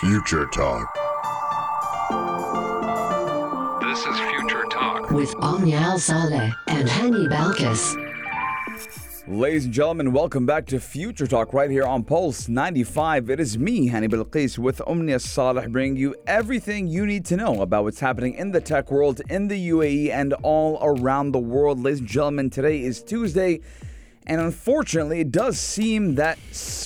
Future Talk. This is Future Talk. with Omnia Saleh and Hani Balkis. Ladies and gentlemen, welcome back to Future Talk right here on Pulse 95. It is me, Hani Bilqis, with Omnia Saleh, bringing you everything you need to know about what's happening in the tech world, in the UAE, and all around the world. Ladies and gentlemen, today is Tuesday, and unfortunately, it does seem that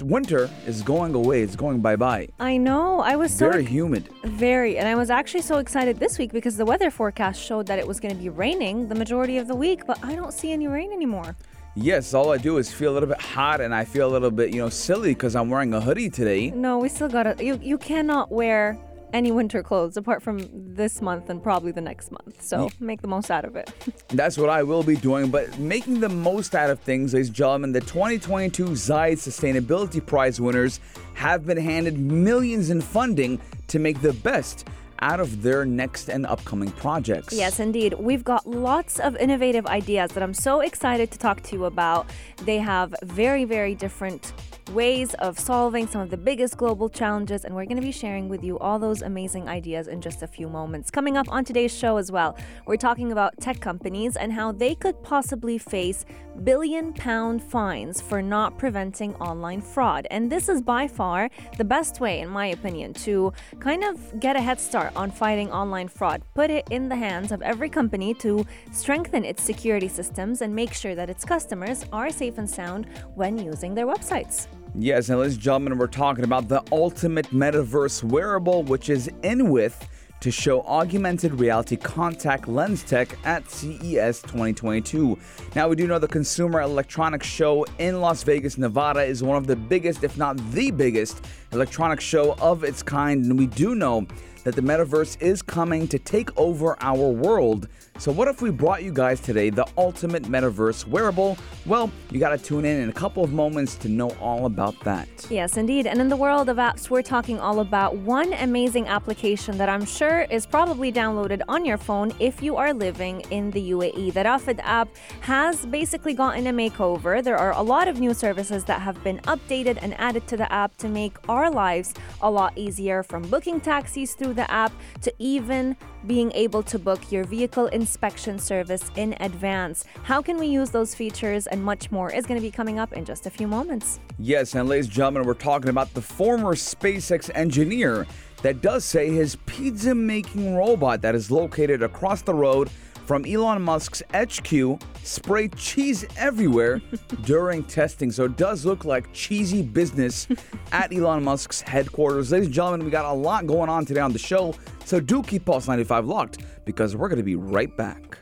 winter is going away. It's going bye bye. I know. I was so Very humid. very, and I was actually so excited this week because the weather forecast showed that it was going to be raining the majority of the week, but I don't see any rain anymore. Yes, all I do is feel a little bit hot, and I feel a little bit, you know, silly because I'm wearing a hoodie today. No, we still got to. You you cannot wear any winter clothes apart from this month and probably the next month. So make the most out of it. That's what I will be doing, but making the most out of things, ladies and gentlemen. The 2022 Zayed Sustainability Prize winners have been handed millions in funding to make the best out of their next and upcoming projects. Yes, indeed. We've got lots of innovative ideas that I'm so excited to talk to you about. They have very, very different ways of solving some of the biggest global challenges, and we're going to be sharing with you all those amazing ideas in just a few moments. Coming up on today's show as well, we're talking about tech companies and how they could possibly face billion pound fines for not preventing online fraud. And this is by far the best way, in my opinion, to kind of get a head start on fighting online fraud. Put it in the hands of every company to strengthen its security systems and make sure that its customers are safe and sound when using their websites. Yes, and ladies and gentlemen, we're talking about the ultimate metaverse wearable, which is Inwith to show augmented reality contact lens tech at CES 2022. Now, we do know the Consumer Electronics Show in Las Vegas, Nevada is one of the biggest, if not the biggest, electronics show of its kind, and we do know that the metaverse is coming to take over our world. So, what if we brought you guys today the ultimate metaverse wearable? Well, you got to tune in in a couple of moments to know all about that. Yes, indeed. And in the world of apps, we're talking all about one amazing application that I'm sure is probably downloaded on your phone if you are living in the UAE. The Rafid app has basically gotten a makeover. There are a lot of new services that have been updated and added to the app to make our lives a lot easier from booking taxis through the app to even being able to book your vehicle inspection service in advance. How can we use those features and much more is going to be coming up in just a few moments. Yes, and ladies and gentlemen, we're talking about the former SpaceX engineer that does say his pizza making robot that is located across the road from Elon Musk's HQ sprayed cheese everywhere during testing. So it does look like cheesy business at Elon Musk's headquarters. Ladies and gentlemen, we got a lot going on today on the show. So do keep Pulse 95 locked because we're going to be right back.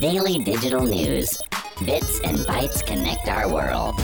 Daily digital news. Bits and bytes connect our world.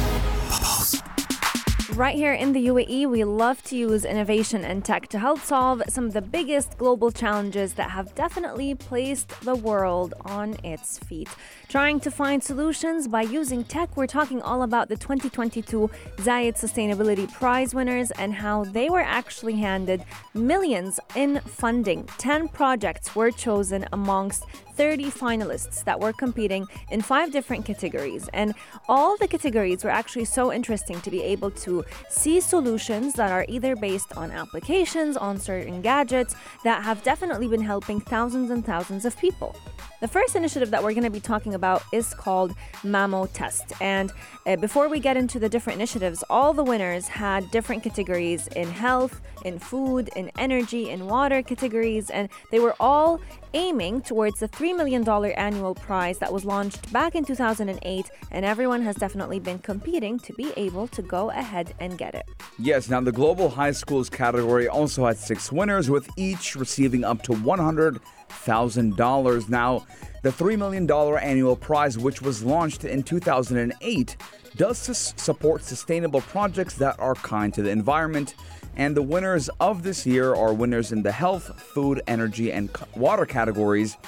Right here in the UAE, we love to use innovation and tech to help solve some of the biggest global challenges that have definitely placed the world on its feet. Trying to find solutions by using tech, we're talking all about the 2022 Zayed Sustainability Prize winners and how they were actually handed millions in funding. 10 projects were chosen amongst 30 finalists that were competing in five different categories. And all the categories were actually so interesting to be able to see solutions that are either based on applications, on certain gadgets that have definitely been helping thousands and thousands of people. The first initiative that we're going to be talking about is called Mammo Test. And uh, before we get into the different initiatives, all the winners had different categories in health, in food, in energy, in water categories, and they were all aiming towards the $3 million annual prize that was launched back in 2008, and everyone has definitely been competing to be able to go ahead and get it. Yes, now the Global High Schools category also had six winners, with each receiving up to $100,000. Now, the $3 million annual prize, which was launched in 2008, does support sustainable projects that are kind to the environment. And the winners of this year are winners in the health, food, energy, and water categories.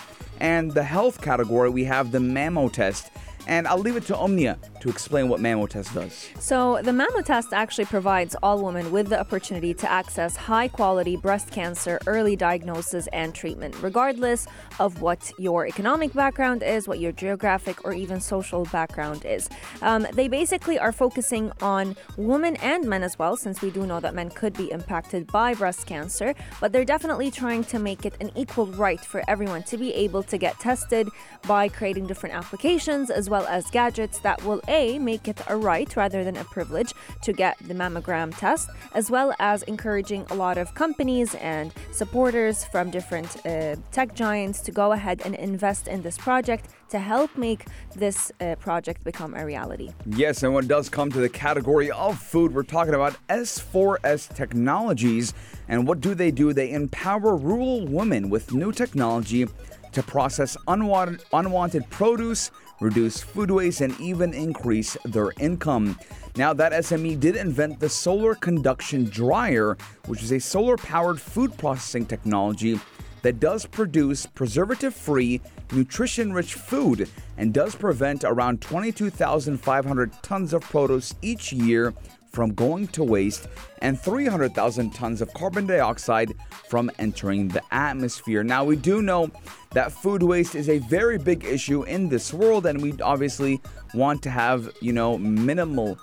And the health category, we have the Mammo test. And I'll leave it to Omnia to explain what Mammo Test does. So, the Mammo test actually provides all women with the opportunity to access high quality breast cancer early diagnosis and treatment, regardless of what your economic background is, what your geographic or even social background is. Um, they basically are focusing on women and men as well, since we do know that men could be impacted by breast cancer, but they're definitely trying to make it an equal right for everyone to be able to get tested by creating different applications as well as gadgets that will A, make it a right rather than a privilege to get the mammogram test, as well as encouraging a lot of companies and supporters from different uh, tech giants to go ahead and invest in this project to help make this uh, project become a reality. Yes, and when it does come to the category of food, we're talking about S4S Technologies. And what do they do? They empower rural women with new technology to process unwanted, unwanted produce, reduce food waste, and even increase their income. Now, that SME did invent the solar conduction dryer, which is a solar powered food processing technology that does produce preservative free, nutrition rich food and does prevent around 22,500 tons of produce each year from going to waste and 300,000 tons of carbon dioxide from entering the atmosphere. Now, we do know that food waste is a very big issue in this world, and we obviously want to have, you know, minimal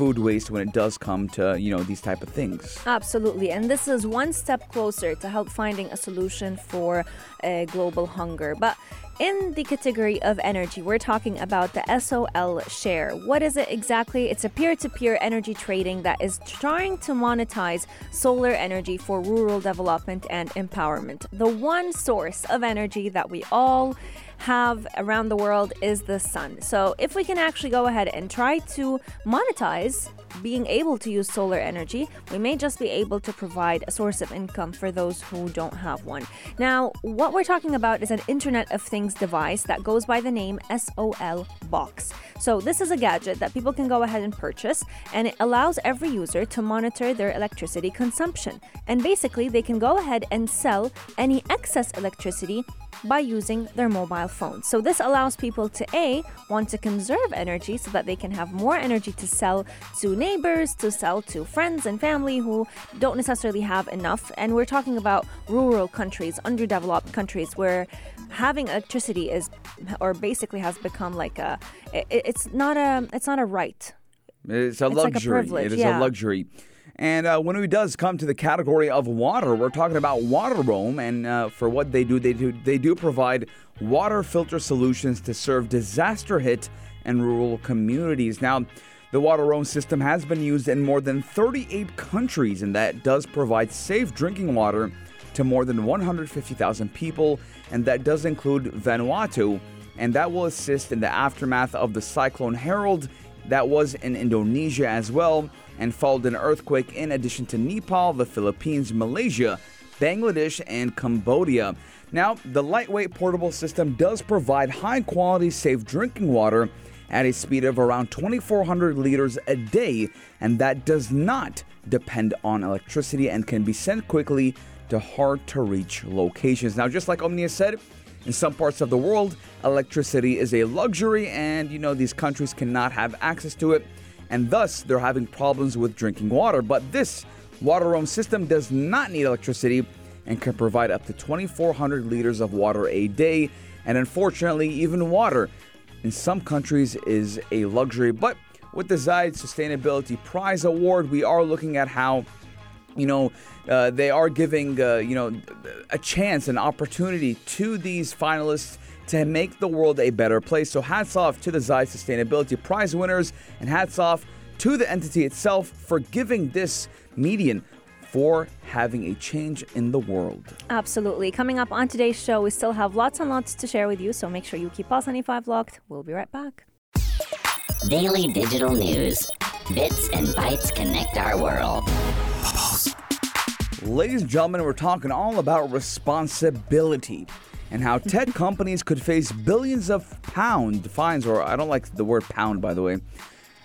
food waste when it does come to you know these type of things Absolutely, and this is one step closer to help finding a solution for uh, global hunger. But in the category of energy, we're talking about the SOL share. What is it exactly? It's a peer to peer energy trading that is trying to monetize solar energy for rural development and empowerment. The one source of energy that we all have around the world is the sun. So, if we can actually go ahead and try to monetize being able to use solar energy, we may just be able to provide a source of income for those who don't have one. Now, what we're talking about is an Internet of Things device that goes by the name SOL Box. So, this is a gadget that people can go ahead and purchase, and it allows every user to monitor their electricity consumption. And basically, they can go ahead and sell any excess electricity by using their mobile phones. So this allows people to A, want to conserve energy so that they can have more energy to sell to neighbors, to sell to friends and family who don't necessarily have enough. And we're talking about rural countries, underdeveloped countries where having electricity is or basically has become like a it, it's not a it's not a right. it's a It's like a luxury privilege, it is yeah. a luxury and uh, when it does come to the category of water, we're talking about Water Roam, and uh, for what they do, they do they do provide water filter solutions to serve disaster hit and rural communities. Now, the Water Roam system has been used in more than 38 countries, and that does provide safe drinking water to more than 150,000 people, and that does include Vanuatu, and that will assist in the aftermath of the Cyclone Harold that was in Indonesia as well and followed an earthquake in addition to Nepal, the Philippines, Malaysia, Bangladesh, and Cambodia. Now, the lightweight portable system does provide high quality, safe drinking water at a speed of around 2,400 liters a day, and that does not depend on electricity and can be sent quickly to hard to reach locations. Now, just like Omnia said, in some parts of the world, electricity is a luxury, and you know, these countries cannot have access to it, and thus they're having problems with drinking water. But this water roam system does not need electricity and can provide up to 2,400 liters of water a day. And unfortunately, even water in some countries is a luxury. But with the Zayed Sustainability Prize Award, we are looking at how you know, uh, they are giving, uh, you know, a chance, an opportunity to these finalists to make the world a better place. So hats off to the Zayed Sustainability Prize winners, and hats off to the entity itself for giving this median for having a change in the world. Absolutely. Coming up on today's show, we still have lots and lots to share with you, so make sure you keep Pulse 95 locked. We'll be right back. Daily digital news. Bits and bytes connect our world. Ladies and gentlemen, we're talking all about responsibility and how tech companies could face billions of pound fines, or I don't like the word pound, by the way,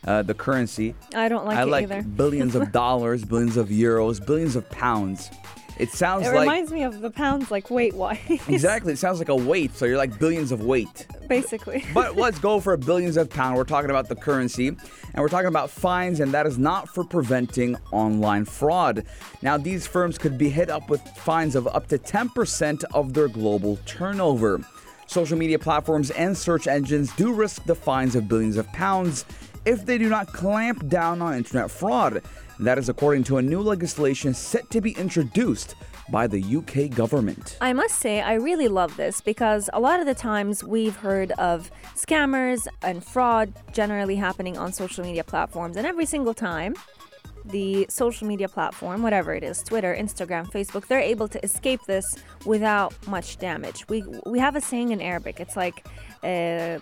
uh, the currency. I don't like I it like either. billions of dollars, billions of euros, billions of pounds. It sounds like It like reminds me of the pounds like weight wise. exactly. It sounds like a weight. So you're like billions of weight. Basically. But let's go for billions of pounds. We're talking about the currency and we're talking about fines, and that is not for preventing online fraud. Now, these firms could be hit up with fines of up to 10% of their global turnover. Social media platforms and search engines do risk the fines of billions of pounds if they do not clamp down on internet fraud. That is according to a new legislation set to be introduced by the UK government. I must say, I really love this because a lot of the times we've heard of scammers and fraud generally happening on social media platforms, and every single time the social media platform, whatever it is, Twitter, Instagram, Facebook, they're able to escape this without much damage. We we have a saying in Arabic. It's like uh,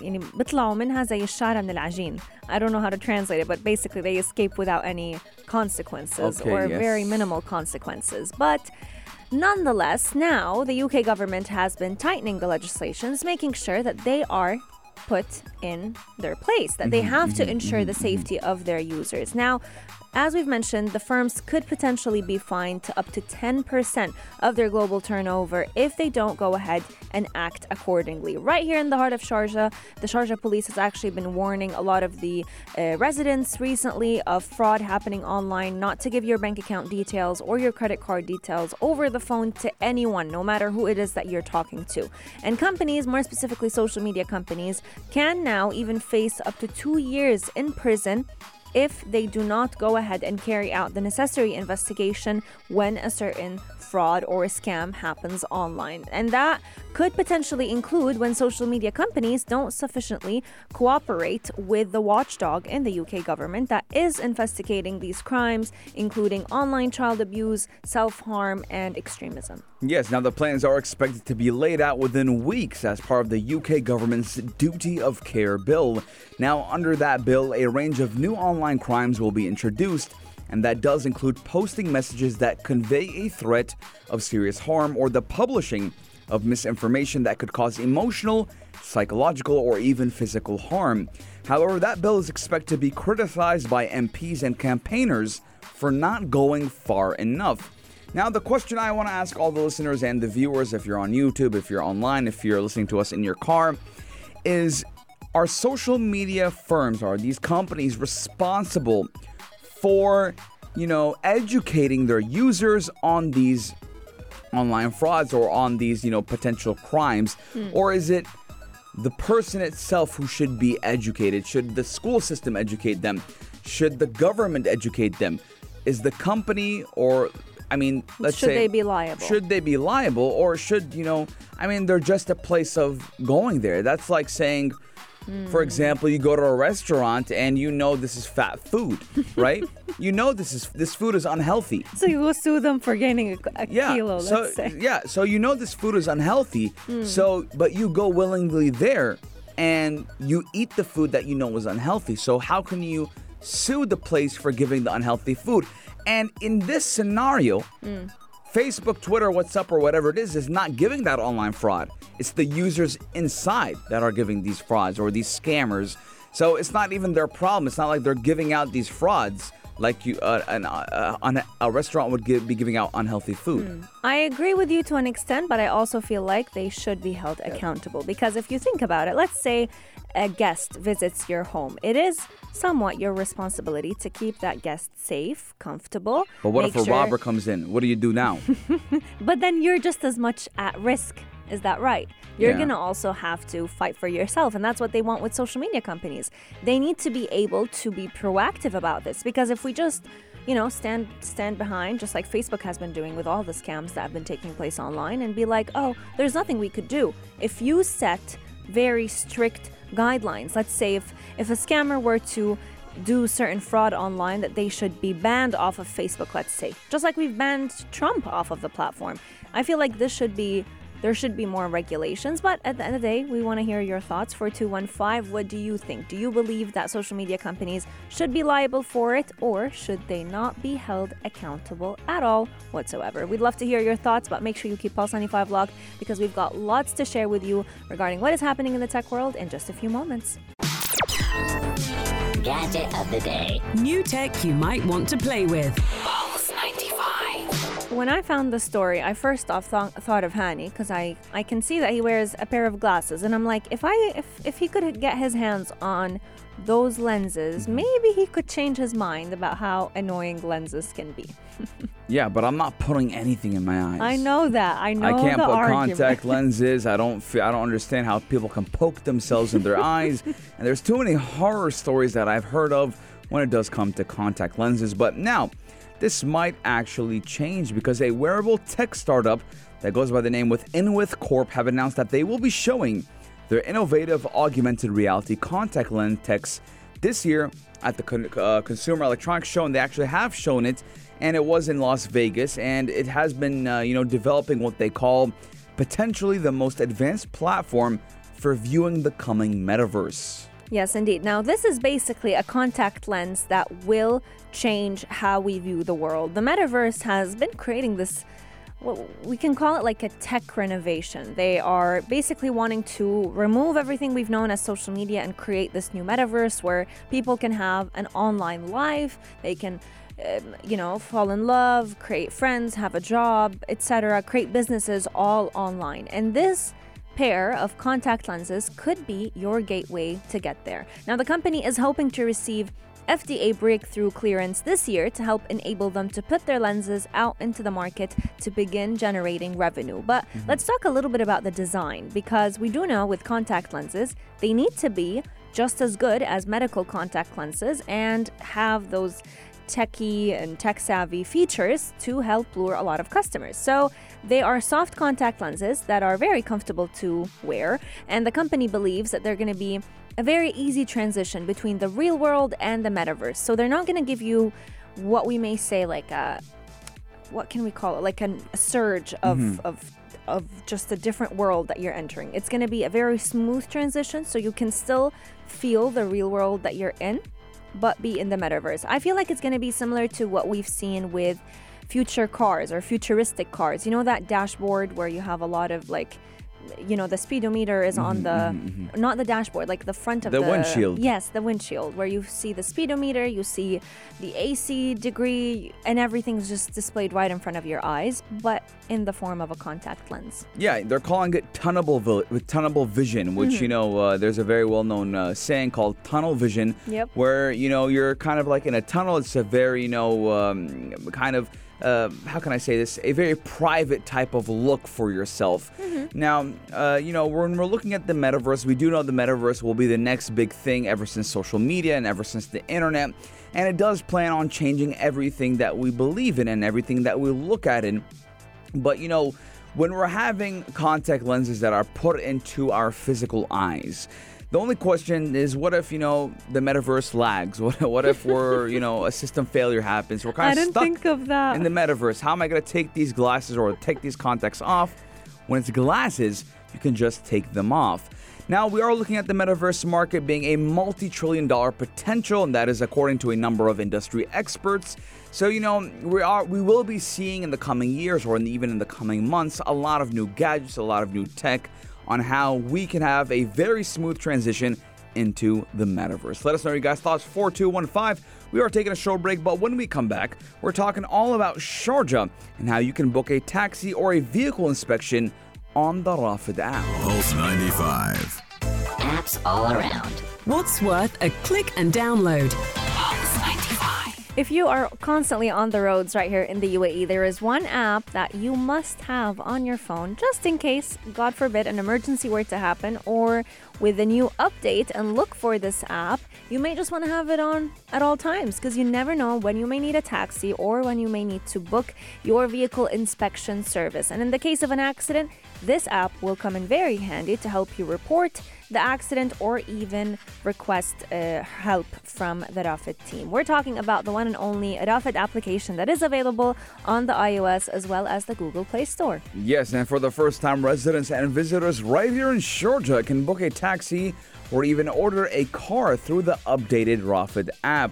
يعني بيطلعوا منها زي الشعرة من العجين. I don't know how to translate it, but basically they escape without any consequences Okay, or yes. very minimal consequences. But nonetheless, now the UK government has been tightening the legislations, making sure that they are put in their place, that they have to ensure the safety of their users. Now, as we've mentioned, the firms could potentially be fined to up to 10% of their global turnover if they don't go ahead and act accordingly. Right here in the heart of Sharjah, the Sharjah police has actually been warning a lot of the uh, residents recently of fraud happening online, not to give your bank account details or your credit card details over the phone to anyone, no matter who it is that you're talking to. And companies, more specifically social media companies, can now even face up to two years in prison if they do not go ahead and carry out the necessary investigation when a certain fraud or scam happens online. And that could potentially include when social media companies don't sufficiently cooperate with the watchdog in the UK government that is investigating these crimes, including online child abuse, self harm, and extremism. Yes, now the plans are expected to be laid out within weeks as part of the UK government's Duty of Care bill. Now, under that bill, a range of new online crimes will be introduced, and that does include posting messages that convey a threat of serious harm or the publishing of misinformation that could cause emotional, psychological, or even physical harm. However, that bill is expected to be criticized by MPs and campaigners for not going far enough. Now, the question I want to ask all the listeners and the viewers, if you're on YouTube, if you're online, if you're listening to us in your car, is are social media firms, are these companies responsible for, you know, educating their users on these online frauds or on these, you know, potential crimes? Hmm. Or is it the person itself who should be educated? Should the school system educate them? Should the government educate them? Is the company or I mean, let's Should say they be liable? Should they be liable or should, you know, I mean, they're just a place of going there. That's like saying for example, you go to a restaurant and you know this is fat food, right? you know this is this food is unhealthy. So you will sue them for gaining a, a Yeah. kilo, let's so say. yeah, so you know this food is unhealthy. Hmm. So but you go willingly there and you eat the food that you know is unhealthy. So how can you sue the place for giving the unhealthy food? And in this scenario, Hmm. Facebook, Twitter, WhatsApp, or whatever it is, is not giving that online fraud. It's the users inside that are giving these frauds or these scammers. So it's not even their problem. It's not like they're giving out these frauds like you uh, an, uh, an, a restaurant would give, be giving out unhealthy food. I agree with you to an extent, but I also feel like they should be held accountable because if you think about it, let's say a guest visits your home, it is somewhat your responsibility to keep that guest safe, comfortable. But what if a sure- robber comes in? What do you do now? But then you're just as much at risk. Is that right? You're Yeah. going to also have to fight for yourself. And that's what they want with social media companies. They need to be able to be proactive about this because if we just you know, stand stand behind, just like Facebook has been doing with all the scams that have been taking place online, and be like, oh, there's nothing we could do. If you set very strict guidelines, let's say if if a scammer were to do certain fraud online that they should be banned off of Facebook, let's say. Just like we've banned Trump off of the platform. I feel like this should be there should be more regulations, but at the end of the day, we want to hear your thoughts. 4215, what do you think? Do you believe that social media companies should be liable for it, or should they not be held accountable at all whatsoever? We'd love to hear your thoughts, but make sure you keep Pulse 95 locked because we've got lots to share with you regarding what is happening in the tech world in just a few moments. Gadget of the day. New tech you might want to play with. Pulse 95. when I found the story, I first off thought, thought of Hani because I, I can see that he wears a pair of glasses, and I'm like, if I if, if he could get his hands on those lenses, Mm-hmm. maybe he could change his mind about how annoying lenses can be. Yeah, but I'm not putting anything in my eyes. I know that. I know I can't the put argument. contact lenses. I don't. Feel, I don't understand how people can poke themselves in their eyes. And there's too many horror stories that I've heard of when it does come to contact lenses. But now, this might actually change because a wearable tech startup that goes by the name with Inwith Corp have announced that they will be showing their innovative augmented reality contact lens techs this year at the Con- uh, Consumer Electronics Show, and they actually have shown it, and it was in Las Vegas, and it has been, uh, you know, developing what they call potentially the most advanced platform for viewing the coming metaverse. Yes, indeed. Now, this is basically a contact lens that will change how we view the world. The metaverse has been creating this, well, we can call it like a tech renovation. They are basically wanting to remove everything we've known as social media and create this new metaverse where people can have an online life. They can um, you know, fall in love, create friends, have a job, etc., create businesses all online. And this pair of contact lenses could be your gateway to get there. Now, the company is hoping to receive FDA breakthrough clearance this year to help enable them to put their lenses out into the market to begin generating revenue. But mm-hmm. let's talk a little bit about the design because we do know with contact lenses, they need to be just as good as medical contact lenses and have those techie and tech savvy features to help lure a lot of customers. So they are soft contact lenses that are very comfortable to wear, and the company believes that they're going to be a very easy transition between the real world and the metaverse. So they're not going to give you what we may say like a what can we call it like an, a surge of mm-hmm. of of just a different world that you're entering. It's going to be a very smooth transition so you can still feel the real world that you're in but be in the metaverse. I feel like it's going to be similar to what we've seen with future cars or futuristic cars. You know that dashboard where you have a lot of like you know the speedometer is on the not the dashboard like the front of The the, windshield. yes the windshield where you see the speedometer you see the ac degree and everything's just displayed right in front of your eyes but in the form of a contact lens Yeah, they're calling it tunnelable vi- with tunnelable vision, which you know uh, there's a very well-known uh, saying called tunnel vision, Yep. where you know you're kind of like in a tunnel. It's a very you know um, kind of uh, how can I say this? A very private type of look for yourself. Now, uh, you know when we're looking at the metaverse, we do know the metaverse will be the next big thing ever since social media and ever since the internet, and it does plan on changing everything that we believe in and everything that we look at in. But you know, when we're having contact lenses that are put into our physical eyes, the only question is what if, you know, the metaverse lags? What, what if we're, you know, a system failure happens? We're kind of stuck think of that. in the metaverse. How am I going to take these glasses or take these contacts off? When it's glasses, you can just take them off. Now, we are looking at the metaverse market being a multi trillion dollar potential, and that is according to a number of industry experts. So, you know, we are we will be seeing in the coming years or in even in the coming months a lot of new gadgets, a lot of new tech on how we can have a very smooth transition into the metaverse. Let us know your guys' thoughts 4215. We are taking a short break, but when we come back, we're talking all about Sharjah and how you can book a taxi or a vehicle inspection on the Rafid app. Pulse 95. Apps all around. What's worth a click and download? If you are constantly on the roads right here in the UAE, there is one app that you must have on your phone just in case, God forbid, an emergency were to happen or with a new update and look for this app. You may just want to have it on at all times because you never know when you may need a taxi or when you may need to book your vehicle inspection service. And in the case of an accident, this app will come in very handy to help you report the accident or even request uh, help from the Rafid team. We're talking about the one and only Rafid application that is available on the iOS as well as the Google Play Store. Yes, and for the first time, residents and visitors right here in Sharjah can book a taxi or even order a car through the updated Rafid app.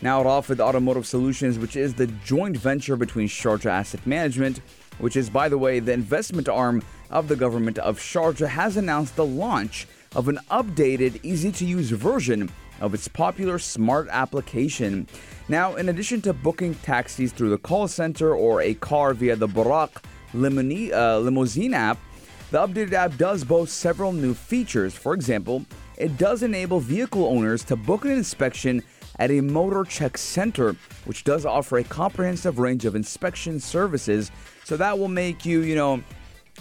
Now, Rafid Automotive Solutions, which is the joint venture between Sharjah Asset Management, which is, by the way, the investment arm of the government of Sharjah, has announced the launch of an updated, easy to use version of its popular smart application. Now, in addition to booking taxis through the call center or a car via the Limoni- uh, limousine app, the updated app does boast several new features. For example, it does enable vehicle owners to book an inspection at a motor check center, which does offer a comprehensive range of inspection services. So that will make you, you know,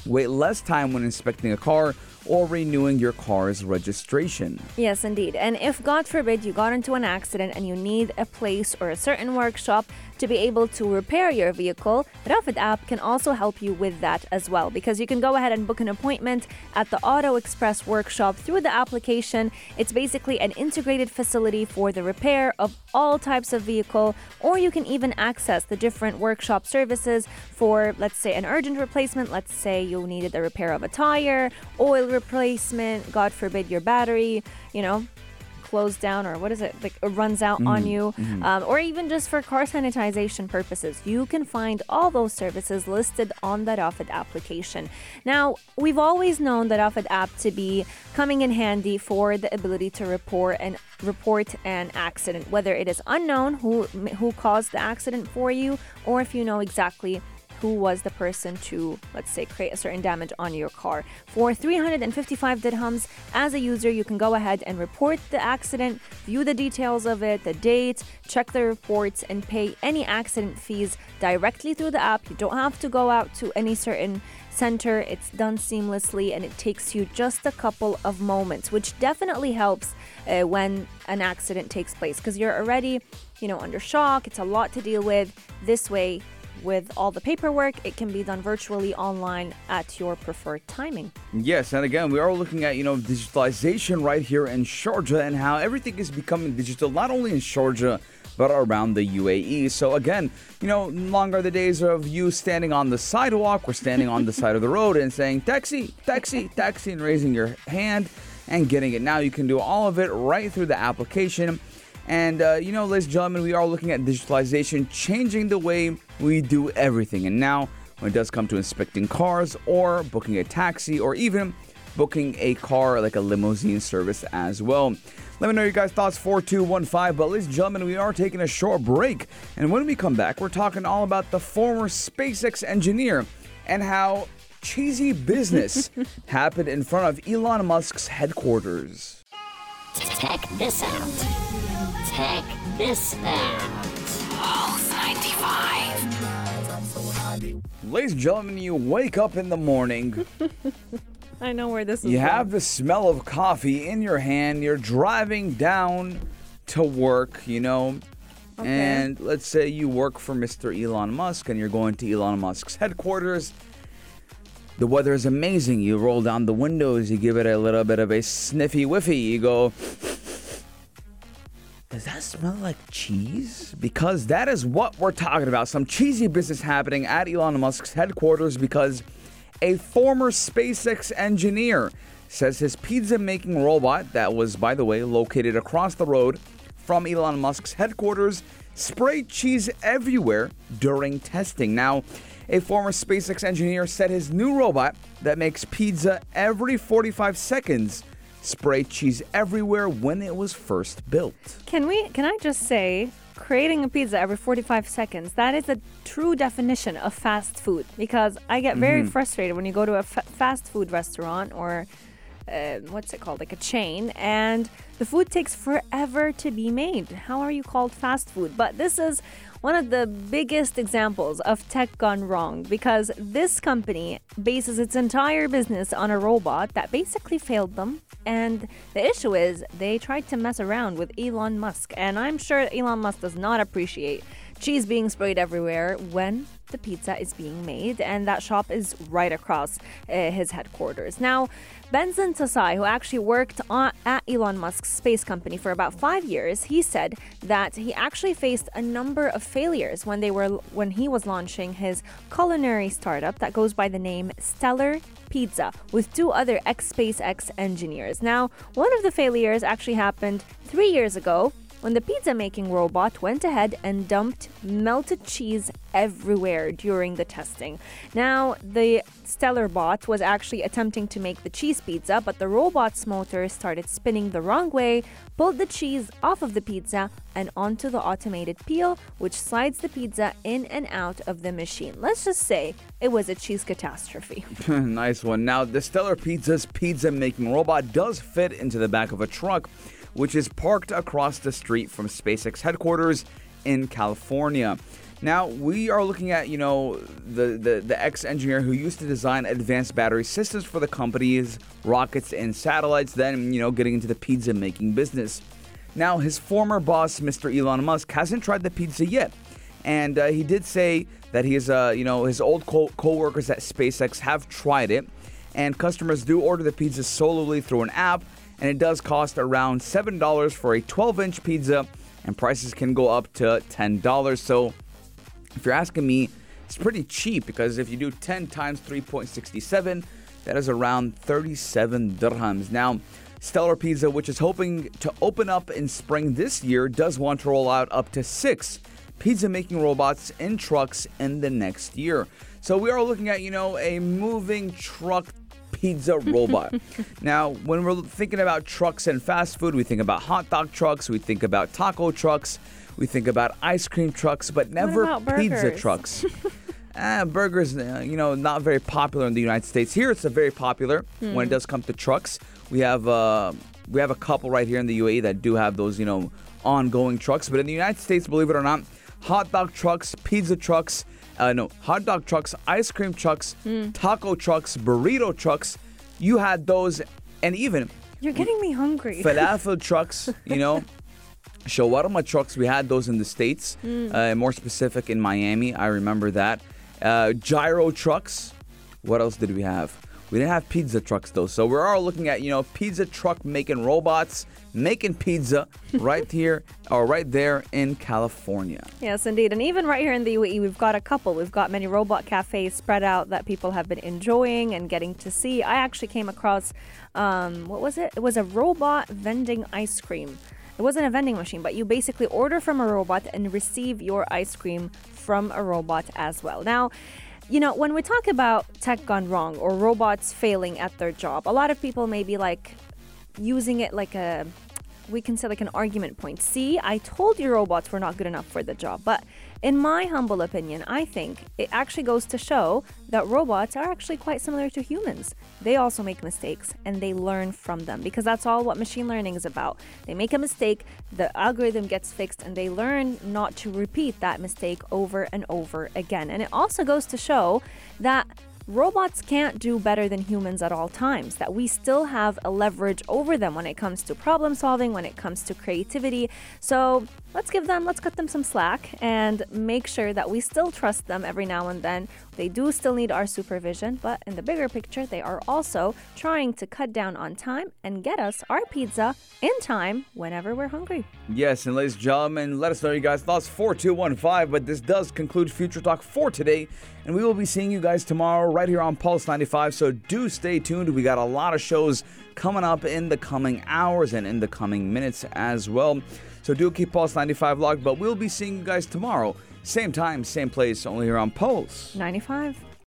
wait less time when inspecting a car or renewing your car's registration. Yes, indeed. And if, God forbid, you got into an accident and you need a place or a certain workshop to be able to repair your vehicle, Rafid app can also help you with that as well because you can go ahead and book an appointment at the Auto Express workshop through the application. It's basically an integrated facility for the repair of all types of vehicle, or you can even access the different workshop services for, let's say, an urgent replacement. Let's say you needed the repair of a tire, oil replacement, God forbid, your battery, you know, closed down or what is it like it runs out on you um, or even just for car sanitization purposes you can find all those services listed on that Rafid application. Now we've always known that Rafid app to be coming in handy for the ability to report and report an accident whether it is unknown who who caused the accident for you or if you know exactly who was the person to, let's say, create a certain damage on your car. For 355 dirhams, as a user, you can go ahead and report the accident, view the details of it, the date, check the reports, and pay any accident fees directly through the app. You don't have to go out to any certain center. It's done seamlessly and it takes you just a couple of moments, which definitely helps uh, when an accident takes place because you're already, you know, under shock. It's a lot to deal with. This way, with all the paperwork, it can be done virtually online at your preferred timing. Yes, and again, we are looking at, you know, digitalization right here in Sharjah and how everything is becoming digital, not only in Sharjah, but around the UAE. So again, you know, longer the days of you standing on the sidewalk or standing on the side of the road and saying, taxi, taxi, taxi, and raising your hand and getting it. Now you can do all of it right through the application. And, uh, you know, ladies and gentlemen, we are looking at digitalization changing the way we do everything. And now, when it does come to inspecting cars or booking a taxi or even booking a car like a limousine service as well. Let me know your guys' thoughts 4215. But, ladies and gentlemen, we are taking a short break. And when we come back, we're talking all about the former SpaceX engineer and how cheesy business happened in front of Elon Musk's headquarters. Check this out. Check this out. Ladies and gentlemen, you wake up in the morning, I know where this is. you have the smell of coffee in your hand, you're driving down to work, you know, Okay. and let's say you work for Mr. Elon Musk and you're going to Elon Musk's headquarters. The weather is amazing. You roll down the windows, you give it a little bit of a sniffy whiffy. You go, Does that smell like cheese? Because that is what we're talking about. Some cheesy business happening at Elon Musk's headquarters because a former SpaceX engineer says his pizza making robot, that was, by the way, located across the road from Elon Musk's headquarters, sprayed cheese everywhere during testing. Now, a former SpaceX engineer said his new robot that makes pizza every 45 seconds sprayed cheese everywhere when it was first built. Can we? Can I just say, creating a pizza every 45 seconds? That is a true definition of fast food. Because I get very frustrated when you go to a fa- fast food restaurant or uh, what's it called, like a chain, and the food takes forever to be made. How are you called fast food? But this is one of the biggest examples of tech gone wrong because this company bases its entire business on a robot that basically failed them. And the issue is they tried to mess around with Elon Musk. And I'm sure Elon Musk does not appreciate cheese being sprayed everywhere when the pizza is being made, and that shop is right across uh, his headquarters. Now, Benson Tsai, who actually worked on, at Elon Musk's space company for about five years, he said that he actually faced a number of failures when they were when he was launching his culinary startup that goes by the name Stellar Pizza with two other ex SpaceX engineers. Now, one of the failures actually happened three years ago when the pizza making robot went ahead and dumped melted cheese everywhere during the testing. Now, the Stellar bot was actually attempting to make the cheese pizza, but the robot's motor started spinning the wrong way, pulled the cheese off of the pizza and onto the automated peel, which slides the pizza in and out of the machine. Let's just say it was a cheese catastrophe. nice one. Now, the Stellar Pizza's pizza making robot does fit into the back of a truck, which is parked across the street from SpaceX headquarters in California. Now we are looking at you know the the, the ex engineer who used to design advanced battery systems for the company's rockets and satellites. Then you know getting into the pizza making business. Now his former boss, Mr. Elon Musk, hasn't tried the pizza yet, and uh, he did say that he's uh you know his old co- co-workers at SpaceX have tried it, and customers do order the pizza solely through an app, and it does cost around seven dollars for a 12-inch pizza, and prices can go up to ten dollars. So if you're asking me, it's pretty cheap because if you do 10 times 3.67, that is around 37 dirhams. Now, Stellar Pizza, which is hoping to open up in spring this year, does want to roll out up to six pizza making robots in trucks in the next year. So we are looking at, you know, a moving truck pizza robot. now, when we're thinking about trucks and fast food, we think about hot dog trucks, we think about taco trucks, we think about ice cream trucks, but never pizza trucks. Ah, burgers, uh, you know, not very popular in the United States. Here, it's a very popular when it does come to trucks. We have uh, we have a couple right here in the UAE that do have those, you know, ongoing trucks. But in the United States, believe it or not, hot dog trucks, pizza trucks, uh, no, hot dog trucks, ice cream trucks, taco trucks, burrito trucks. You had those, and even You're getting me hungry. falafel trucks, you know. Shawarma trucks, we had those in the States, uh, more specific in Miami. I remember that. Uh, gyro trucks. What else did we have? We didn't have pizza trucks though. So we're all looking at, you know, pizza truck making robots, making pizza right here or right there in California. Yes, indeed. And even right here in the UAE, we've got a couple. We've got many robot cafes spread out that people have been enjoying and getting to see. I actually came across, um, what was it? It was a robot vending ice cream. It wasn't a vending machine, but you basically order from a robot and receive your ice cream from a robot as well. Now, you know, when we talk about tech gone wrong or robots failing at their job, a lot of people may be like using it like a we can say like an argument point. See, I told you robots were not good enough for the job. But in my humble opinion, I think it actually goes to show that robots are actually quite similar to humans. They also make mistakes and they learn from them because that's all what machine learning is about. They make a mistake, the algorithm gets fixed, and they learn not to repeat that mistake over and over again. And it also goes to show that robots can't do better than humans at all times, that we still have a leverage over them when it comes to problem solving, when it comes to creativity. So let's give them, let's cut them some slack and make sure that we still trust them every now and then. They do still need our supervision, but in the bigger picture, they are also trying to cut down on time and get us our pizza in time whenever we're hungry. Yes, and ladies and gentlemen, let us know your guys' thoughts 4215. But this does conclude Future Talk for today, and we will be seeing you guys tomorrow right here on Pulse 95. So do stay tuned. We got a lot of shows coming up in the coming hours and in the coming minutes as well. So do keep Pulse 95 logged, but we'll be seeing you guys tomorrow. Same time, same place, only here on Pulse. 95.